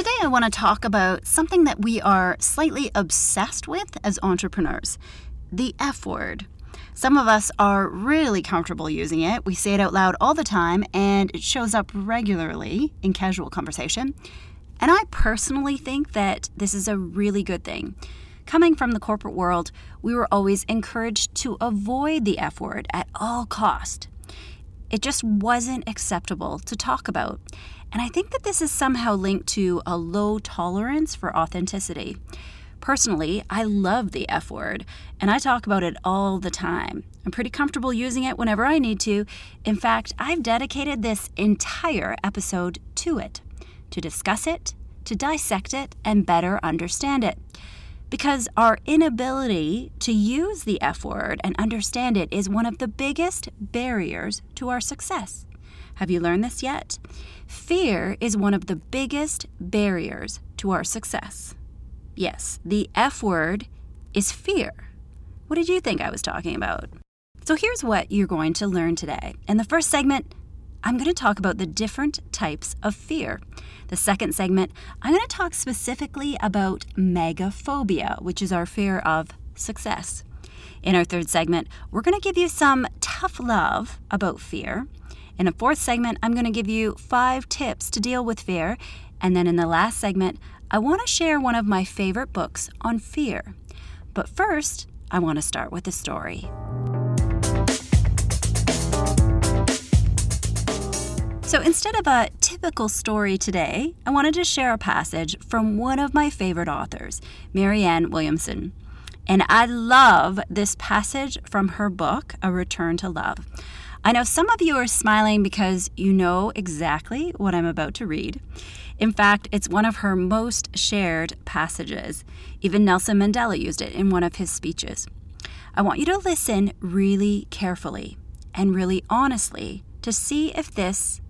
Today, I want to talk about something that we are slightly obsessed with as entrepreneurs the F word. Some of us are really comfortable using it. We say it out loud all the time, and it shows up regularly in casual conversation. And I personally think that this is a really good thing. Coming from the corporate world, we were always encouraged to avoid the F word at all cost. It just wasn't acceptable to talk about. And I think that this is somehow linked to a low tolerance for authenticity. Personally, I love the F word, and I talk about it all the time. I'm pretty comfortable using it whenever I need to. In fact, I've dedicated this entire episode to it to discuss it, to dissect it, and better understand it. Because our inability to use the F word and understand it is one of the biggest barriers to our success. Have you learned this yet? Fear is one of the biggest barriers to our success. Yes, the F word is fear. What did you think I was talking about? So here's what you're going to learn today. In the first segment, I'm going to talk about the different types of fear. The second segment, I'm going to talk specifically about megaphobia, which is our fear of success. In our third segment, we're going to give you some tough love about fear. In a fourth segment, I'm going to give you five tips to deal with fear. And then in the last segment, I want to share one of my favorite books on fear. But first, I want to start with a story. So instead of a typical story today, I wanted to share a passage from one of my favorite authors, Marianne Williamson. And I love this passage from her book, A Return to Love. I know some of you are smiling because you know exactly what I'm about to read. In fact, it's one of her most shared passages. Even Nelson Mandela used it in one of his speeches. I want you to listen really carefully and really honestly to see if this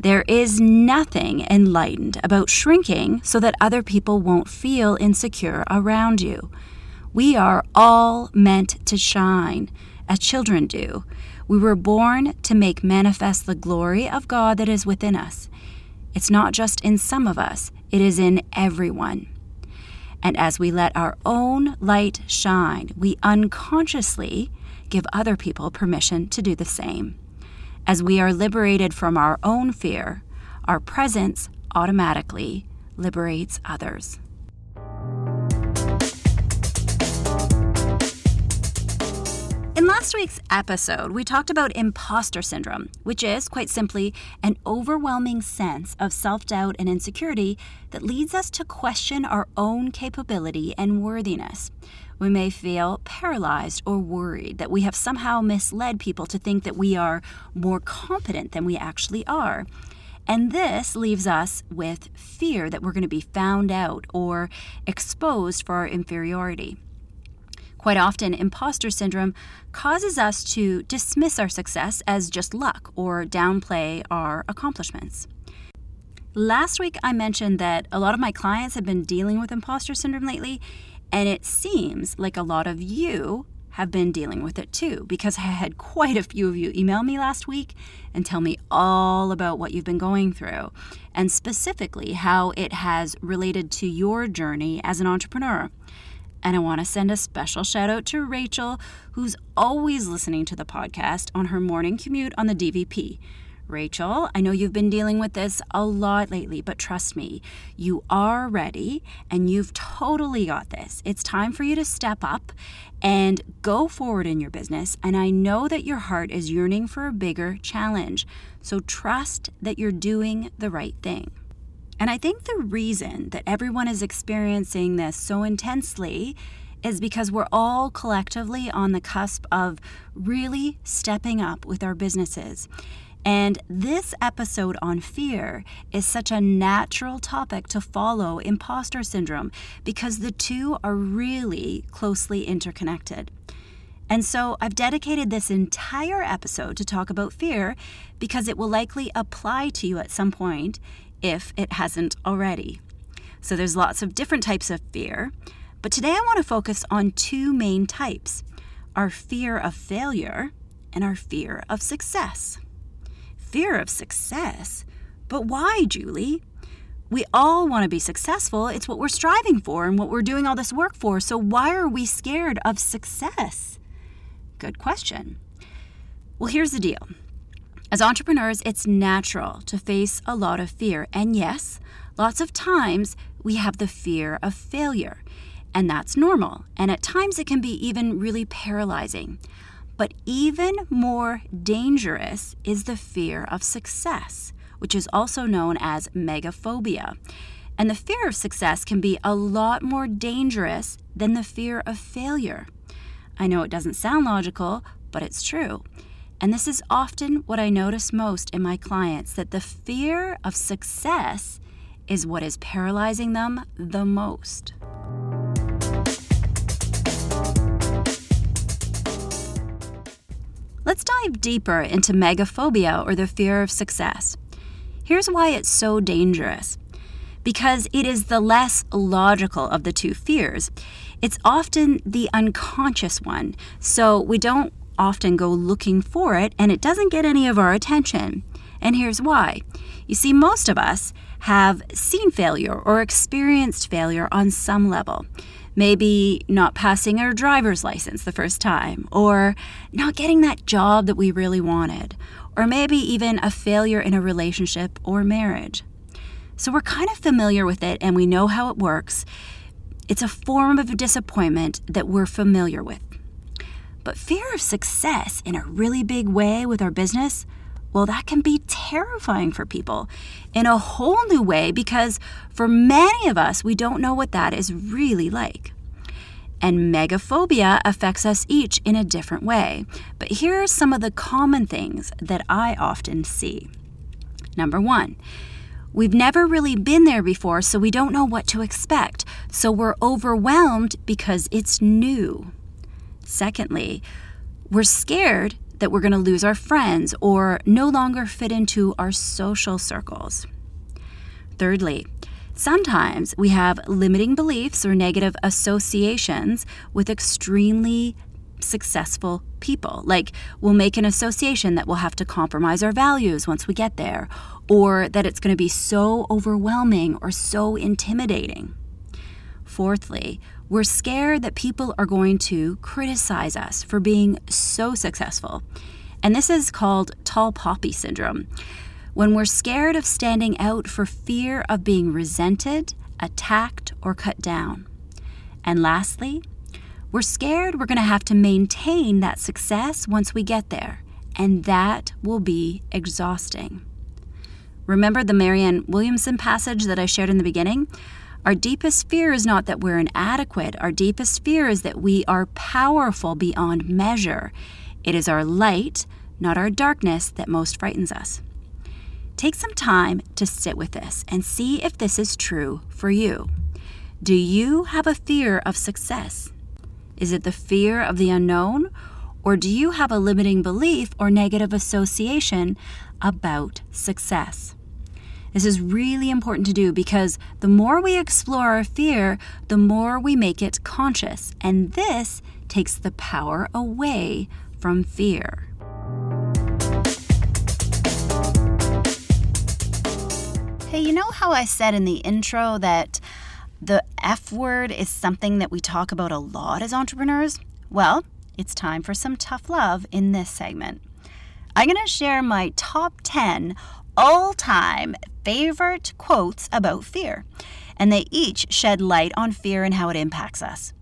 There is nothing enlightened about shrinking so that other people won't feel insecure around you. We are all meant to shine, as children do. We were born to make manifest the glory of God that is within us. It's not just in some of us, it is in everyone. And as we let our own light shine, we unconsciously give other people permission to do the same. As we are liberated from our own fear, our presence automatically liberates others. In last week's episode, we talked about imposter syndrome, which is, quite simply, an overwhelming sense of self doubt and insecurity that leads us to question our own capability and worthiness. We may feel paralyzed or worried that we have somehow misled people to think that we are more competent than we actually are. And this leaves us with fear that we're going to be found out or exposed for our inferiority. Quite often, imposter syndrome causes us to dismiss our success as just luck or downplay our accomplishments. Last week, I mentioned that a lot of my clients have been dealing with imposter syndrome lately, and it seems like a lot of you have been dealing with it too, because I had quite a few of you email me last week and tell me all about what you've been going through, and specifically how it has related to your journey as an entrepreneur. And I want to send a special shout out to Rachel, who's always listening to the podcast on her morning commute on the DVP. Rachel, I know you've been dealing with this a lot lately, but trust me, you are ready and you've totally got this. It's time for you to step up and go forward in your business. And I know that your heart is yearning for a bigger challenge. So trust that you're doing the right thing. And I think the reason that everyone is experiencing this so intensely is because we're all collectively on the cusp of really stepping up with our businesses. And this episode on fear is such a natural topic to follow imposter syndrome because the two are really closely interconnected. And so I've dedicated this entire episode to talk about fear because it will likely apply to you at some point if it hasn't already. So there's lots of different types of fear, but today I want to focus on two main types our fear of failure and our fear of success fear of success. But why, Julie? We all want to be successful. It's what we're striving for and what we're doing all this work for. So, why are we scared of success? Good question. Well, here's the deal. As entrepreneurs, it's natural to face a lot of fear. And yes, lots of times we have the fear of failure. And that's normal. And at times it can be even really paralyzing. But even more dangerous is the fear of success, which is also known as megaphobia. And the fear of success can be a lot more dangerous than the fear of failure. I know it doesn't sound logical, but it's true. And this is often what I notice most in my clients that the fear of success is what is paralyzing them the most. Dive deeper into megaphobia or the fear of success. Here's why it's so dangerous because it is the less logical of the two fears. It's often the unconscious one, so we don't often go looking for it and it doesn't get any of our attention. And here's why. You see, most of us have seen failure or experienced failure on some level maybe not passing our driver's license the first time, or not getting that job that we really wanted, or maybe even a failure in a relationship or marriage. So we're kind of familiar with it and we know how it works. It's a form of disappointment that we're familiar with. But fear of success in a really big way with our business, well, that can be terrifying for people in a whole new way because for many of us, we don't know what that is really like. And megaphobia affects us each in a different way. But here are some of the common things that I often see. Number one, we've never really been there before, so we don't know what to expect. So we're overwhelmed because it's new. Secondly, we're scared that we're going to lose our friends or no longer fit into our social circles. Thirdly, sometimes we have limiting beliefs or negative associations with extremely successful people. Like we'll make an association that we'll have to compromise our values once we get there, or that it's going to be so overwhelming or so intimidating. Fourthly, we're scared that people are going to criticize us for being so successful. And this is called tall poppy syndrome. When we're scared of standing out for fear of being resented, attacked, or cut down. And lastly, we're scared we're going to have to maintain that success once we get there, and that will be exhausting. Remember the Marianne Williamson passage that I shared in the beginning? Our deepest fear is not that we're inadequate. Our deepest fear is that we are powerful beyond measure. It is our light, not our darkness, that most frightens us. Take some time to sit with this and see if this is true for you. Do you have a fear of success? Is it the fear of the unknown? Or do you have a limiting belief or negative association about success? This is really important to do because the more we explore our fear, the more we make it conscious. And this takes the power away from fear. Hey, you know how I said in the intro that the F word is something that we talk about a lot as entrepreneurs? Well, it's time for some tough love in this segment. I'm going to share my top 10 all time favorite quotes about fear, and they each shed light on fear and how it impacts us.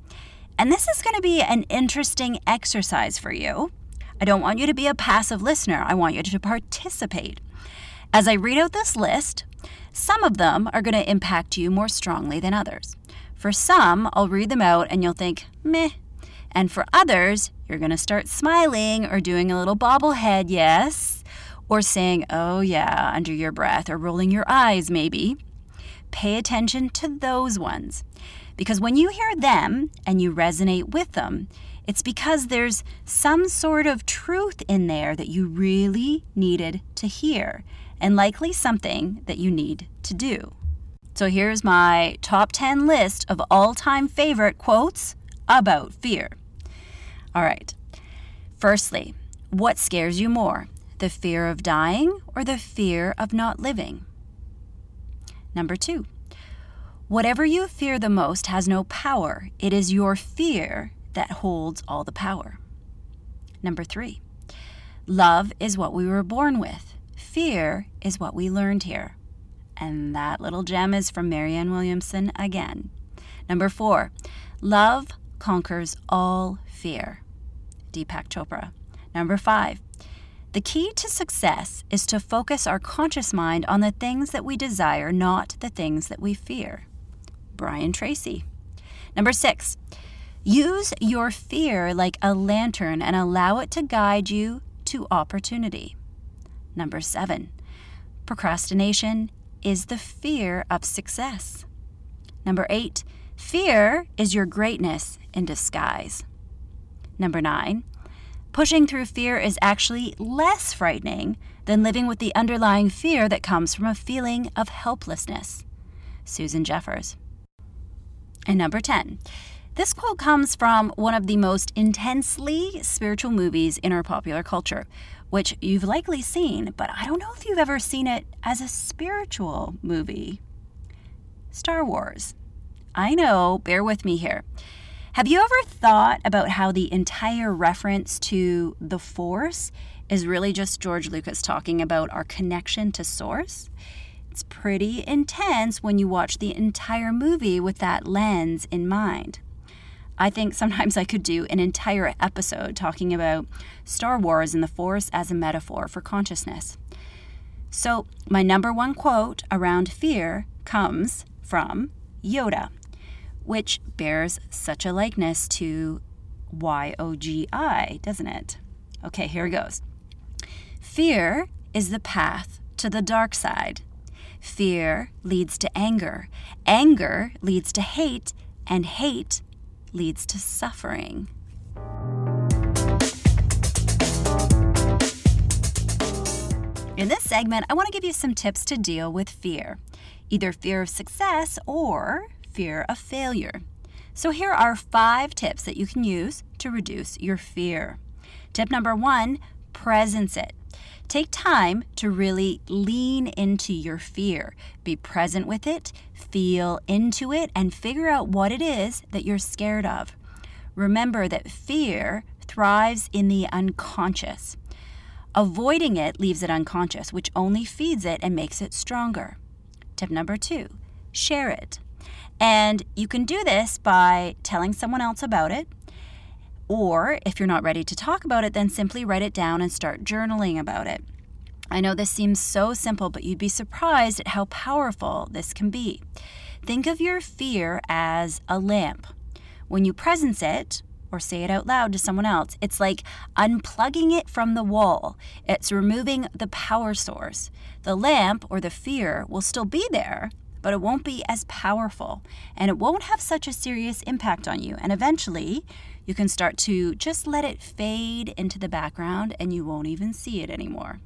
And this is going to be an interesting exercise for you. I don't want you to be a passive listener, I want you to participate. As I read out this list, some of them are going to impact you more strongly than others. For some, I'll read them out and you'll think, meh. And for others, you're going to start smiling or doing a little bobblehead, yes, or saying, oh yeah, under your breath, or rolling your eyes, maybe. Pay attention to those ones. Because when you hear them and you resonate with them, it's because there's some sort of truth in there that you really needed to hear, and likely something that you need to do. So here's my top 10 list of all time favorite quotes about fear. All right. Firstly, what scares you more, the fear of dying or the fear of not living? Number two, whatever you fear the most has no power. It is your fear that holds all the power. Number three, love is what we were born with, fear is what we learned here. And that little gem is from Marianne Williamson again. Number four, love conquers all fear. Deepak Chopra. Number five, the key to success is to focus our conscious mind on the things that we desire, not the things that we fear. Brian Tracy. Number six, Use your fear like a lantern and allow it to guide you to opportunity. Number seven, procrastination is the fear of success. Number eight, fear is your greatness in disguise. Number nine, pushing through fear is actually less frightening than living with the underlying fear that comes from a feeling of helplessness. Susan Jeffers. And number 10, this quote comes from one of the most intensely spiritual movies in our popular culture, which you've likely seen, but I don't know if you've ever seen it as a spiritual movie Star Wars. I know, bear with me here. Have you ever thought about how the entire reference to the Force is really just George Lucas talking about our connection to Source? It's pretty intense when you watch the entire movie with that lens in mind. I think sometimes I could do an entire episode talking about Star Wars and the Force as a metaphor for consciousness. So, my number one quote around fear comes from Yoda, which bears such a likeness to Y O G I, doesn't it? Okay, here it goes. Fear is the path to the dark side. Fear leads to anger. Anger leads to hate, and hate leads to suffering. In this segment, I want to give you some tips to deal with fear either fear of success or fear of failure. So, here are five tips that you can use to reduce your fear. Tip number one presence it. Take time to really lean into your fear. Be present with it, feel into it, and figure out what it is that you're scared of. Remember that fear thrives in the unconscious. Avoiding it leaves it unconscious, which only feeds it and makes it stronger. Tip number two share it. And you can do this by telling someone else about it, or if you're not ready to talk about it, then simply write it down and start journaling about it. I know this seems so simple, but you'd be surprised at how powerful this can be. Think of your fear as a lamp. When you presence it, or say it out loud to someone else, it's like unplugging it from the wall. It's removing the power source. The lamp or the fear will still be there, but it won't be as powerful and it won't have such a serious impact on you. And eventually, you can start to just let it fade into the background and you won't even see it anymore.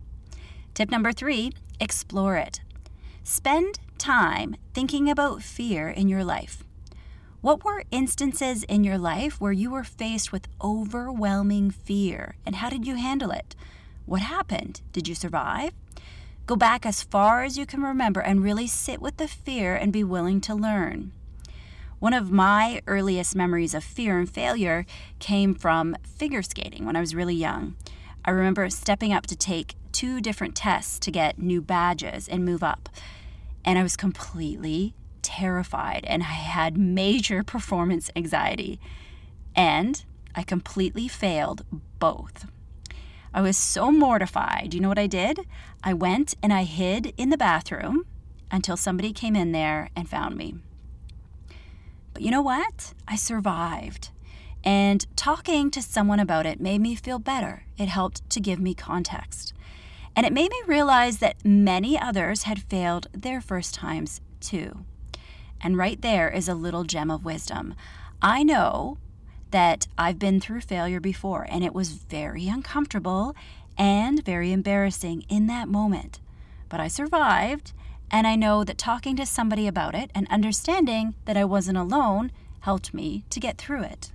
Tip number three explore it. Spend time thinking about fear in your life. What were instances in your life where you were faced with overwhelming fear and how did you handle it? What happened? Did you survive? Go back as far as you can remember and really sit with the fear and be willing to learn. One of my earliest memories of fear and failure came from figure skating when I was really young. I remember stepping up to take two different tests to get new badges and move up. And I was completely terrified and I had major performance anxiety. And I completely failed both. I was so mortified. You know what I did? I went and I hid in the bathroom until somebody came in there and found me. But you know what? I survived. And talking to someone about it made me feel better. It helped to give me context. And it made me realize that many others had failed their first times too. And right there is a little gem of wisdom. I know that I've been through failure before, and it was very uncomfortable and very embarrassing in that moment. But I survived, and I know that talking to somebody about it and understanding that I wasn't alone helped me to get through it.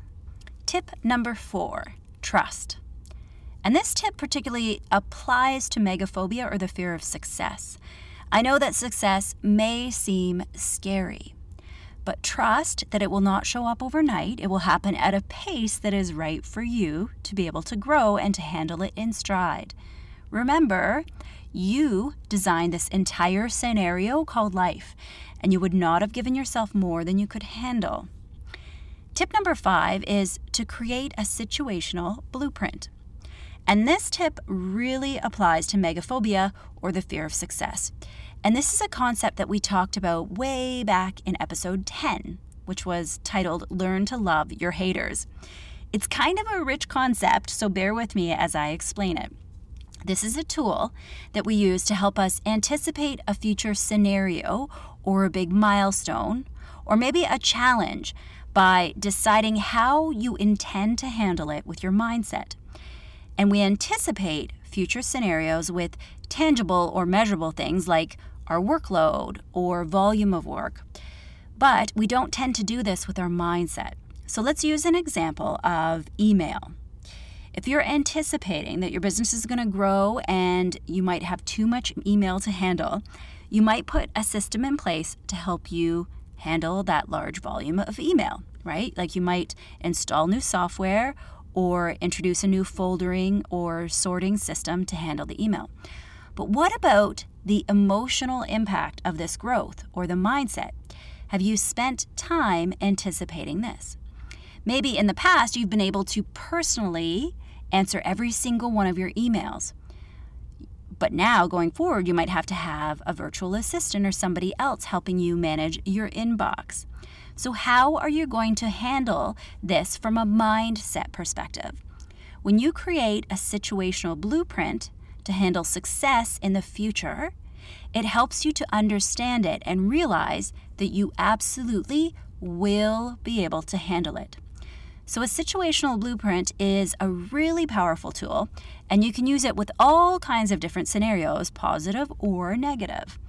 Tip number four trust. And this tip particularly applies to megaphobia or the fear of success. I know that success may seem scary, but trust that it will not show up overnight. It will happen at a pace that is right for you to be able to grow and to handle it in stride. Remember, you designed this entire scenario called life, and you would not have given yourself more than you could handle. Tip number five is to create a situational blueprint. And this tip really applies to megaphobia or the fear of success. And this is a concept that we talked about way back in episode 10, which was titled Learn to Love Your Haters. It's kind of a rich concept, so bear with me as I explain it. This is a tool that we use to help us anticipate a future scenario or a big milestone or maybe a challenge by deciding how you intend to handle it with your mindset. And we anticipate future scenarios with tangible or measurable things like our workload or volume of work. But we don't tend to do this with our mindset. So let's use an example of email. If you're anticipating that your business is going to grow and you might have too much email to handle, you might put a system in place to help you handle that large volume of email, right? Like you might install new software or introduce a new foldering or sorting system to handle the email. But what about the emotional impact of this growth or the mindset? Have you spent time anticipating this? Maybe in the past you've been able to personally answer every single one of your emails. But now, going forward, you might have to have a virtual assistant or somebody else helping you manage your inbox. So, how are you going to handle this from a mindset perspective? When you create a situational blueprint to handle success in the future, it helps you to understand it and realize that you absolutely will be able to handle it. So, a situational blueprint is a really powerful tool, and you can use it with all kinds of different scenarios, positive or negative.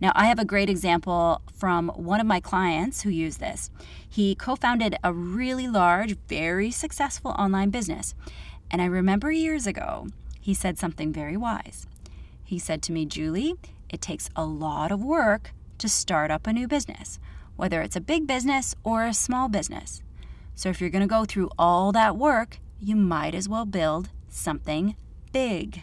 Now, I have a great example from one of my clients who used this. He co founded a really large, very successful online business. And I remember years ago, he said something very wise. He said to me, Julie, it takes a lot of work to start up a new business, whether it's a big business or a small business. So if you're going to go through all that work, you might as well build something big.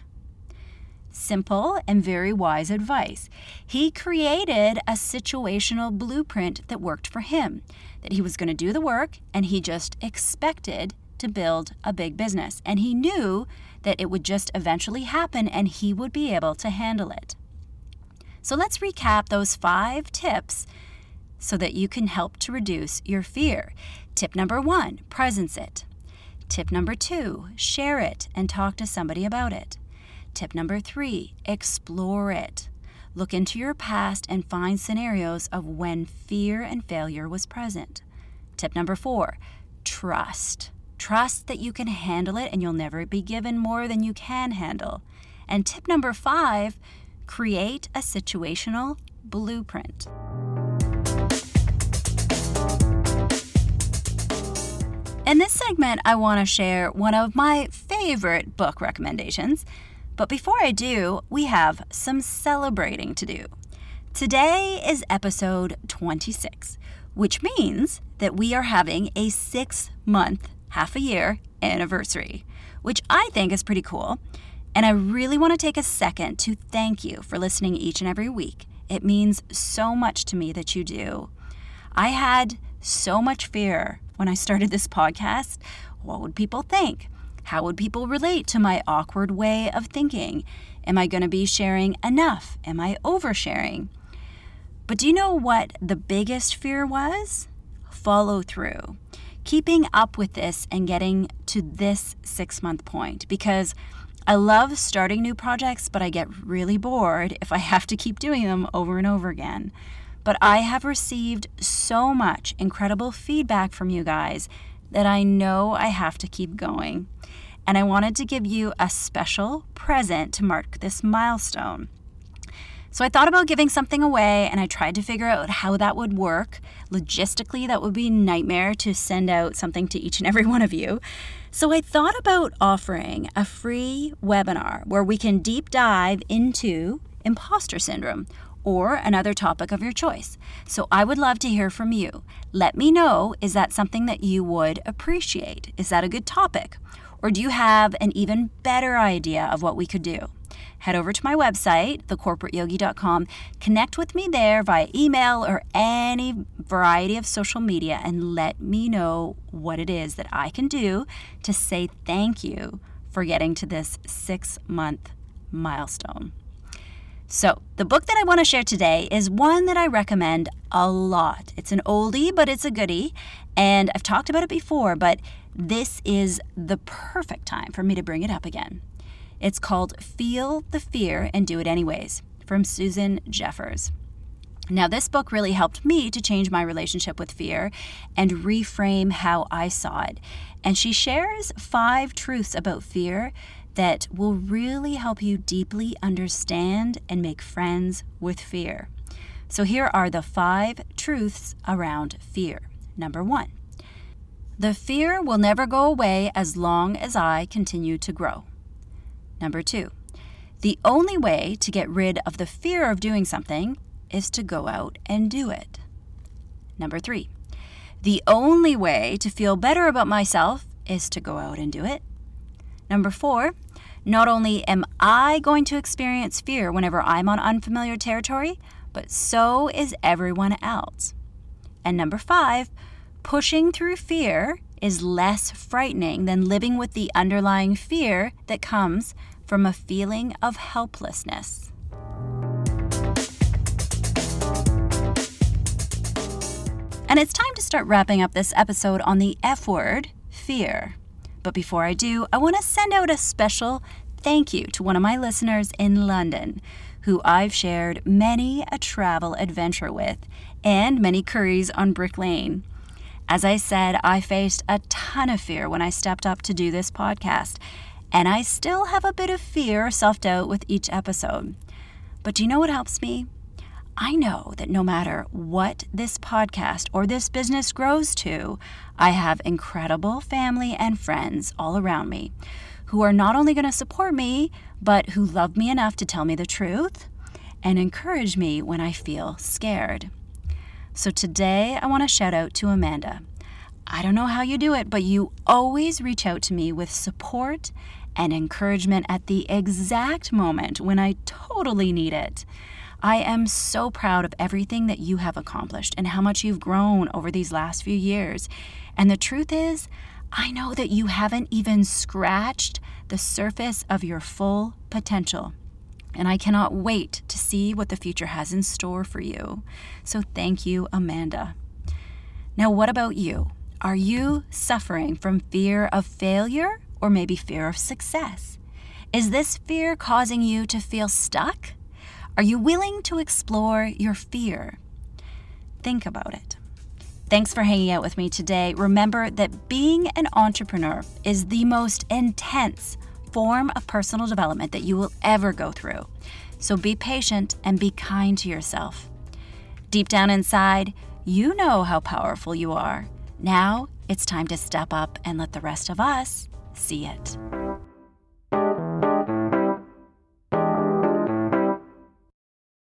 Simple and very wise advice. He created a situational blueprint that worked for him, that he was going to do the work and he just expected to build a big business. And he knew that it would just eventually happen and he would be able to handle it. So let's recap those five tips so that you can help to reduce your fear. Tip number one presence it. Tip number two share it and talk to somebody about it. Tip number three explore it. Look into your past and find scenarios of when fear and failure was present. Tip number four trust. Trust that you can handle it and you'll never be given more than you can handle. And tip number five create a situational blueprint. In this segment, I want to share one of my favorite book recommendations. But before I do, we have some celebrating to do. Today is episode 26, which means that we are having a six month, half a year anniversary, which I think is pretty cool. And I really want to take a second to thank you for listening each and every week. It means so much to me that you do. I had so much fear when I started this podcast. What would people think? How would people relate to my awkward way of thinking? Am I going to be sharing enough? Am I oversharing? But do you know what the biggest fear was? Follow through. Keeping up with this and getting to this six month point because I love starting new projects, but I get really bored if I have to keep doing them over and over again. But I have received so much incredible feedback from you guys that I know I have to keep going. And I wanted to give you a special present to mark this milestone. So I thought about giving something away and I tried to figure out how that would work. Logistically, that would be a nightmare to send out something to each and every one of you. So I thought about offering a free webinar where we can deep dive into imposter syndrome or another topic of your choice. So I would love to hear from you. Let me know is that something that you would appreciate? Is that a good topic? Or do you have an even better idea of what we could do? head over to my website, thecorporateyogi.com, connect with me there via email or any variety of social media, and let me know what it is that I can do to say thank you for getting to this six month milestone. So, the book that I want to share today is one that I recommend a lot. It's an oldie, but it's a goodie. And I've talked about it before, but this is the perfect time for me to bring it up again. It's called Feel the Fear and Do It Anyways from Susan Jeffers. Now, this book really helped me to change my relationship with fear and reframe how I saw it. And she shares five truths about fear that will really help you deeply understand and make friends with fear. So, here are the five truths around fear. Number one, the fear will never go away as long as I continue to grow. Number two, the only way to get rid of the fear of doing something is to go out and do it. Number three, the only way to feel better about myself is to go out and do it. Number four, not only am I going to experience fear whenever I'm on unfamiliar territory, but so is everyone else. And number five, pushing through fear is less frightening than living with the underlying fear that comes from a feeling of helplessness. And it's time to start wrapping up this episode on the F word, fear. But before I do, I want to send out a special thank you to one of my listeners in London who I've shared many a travel adventure with and many curries on Brick Lane. As I said, I faced a ton of fear when I stepped up to do this podcast, and I still have a bit of fear or self doubt with each episode. But do you know what helps me? I know that no matter what this podcast or this business grows to, I have incredible family and friends all around me who are not only going to support me, but who love me enough to tell me the truth and encourage me when I feel scared. So today I want to shout out to Amanda. I don't know how you do it, but you always reach out to me with support and encouragement at the exact moment when I totally need it. I am so proud of everything that you have accomplished and how much you've grown over these last few years. And the truth is, I know that you haven't even scratched the surface of your full potential and I cannot wait to see what the future has in store for you. So thank you, Amanda. Now, what about you? Are you suffering from fear of failure or maybe fear of success? Is this fear causing you to feel stuck? Are you willing to explore your fear? Think about it. Thanks for hanging out with me today. Remember that being an entrepreneur is the most intense form of personal development that you will ever go through. So be patient and be kind to yourself. Deep down inside, you know how powerful you are. Now it's time to step up and let the rest of us see it.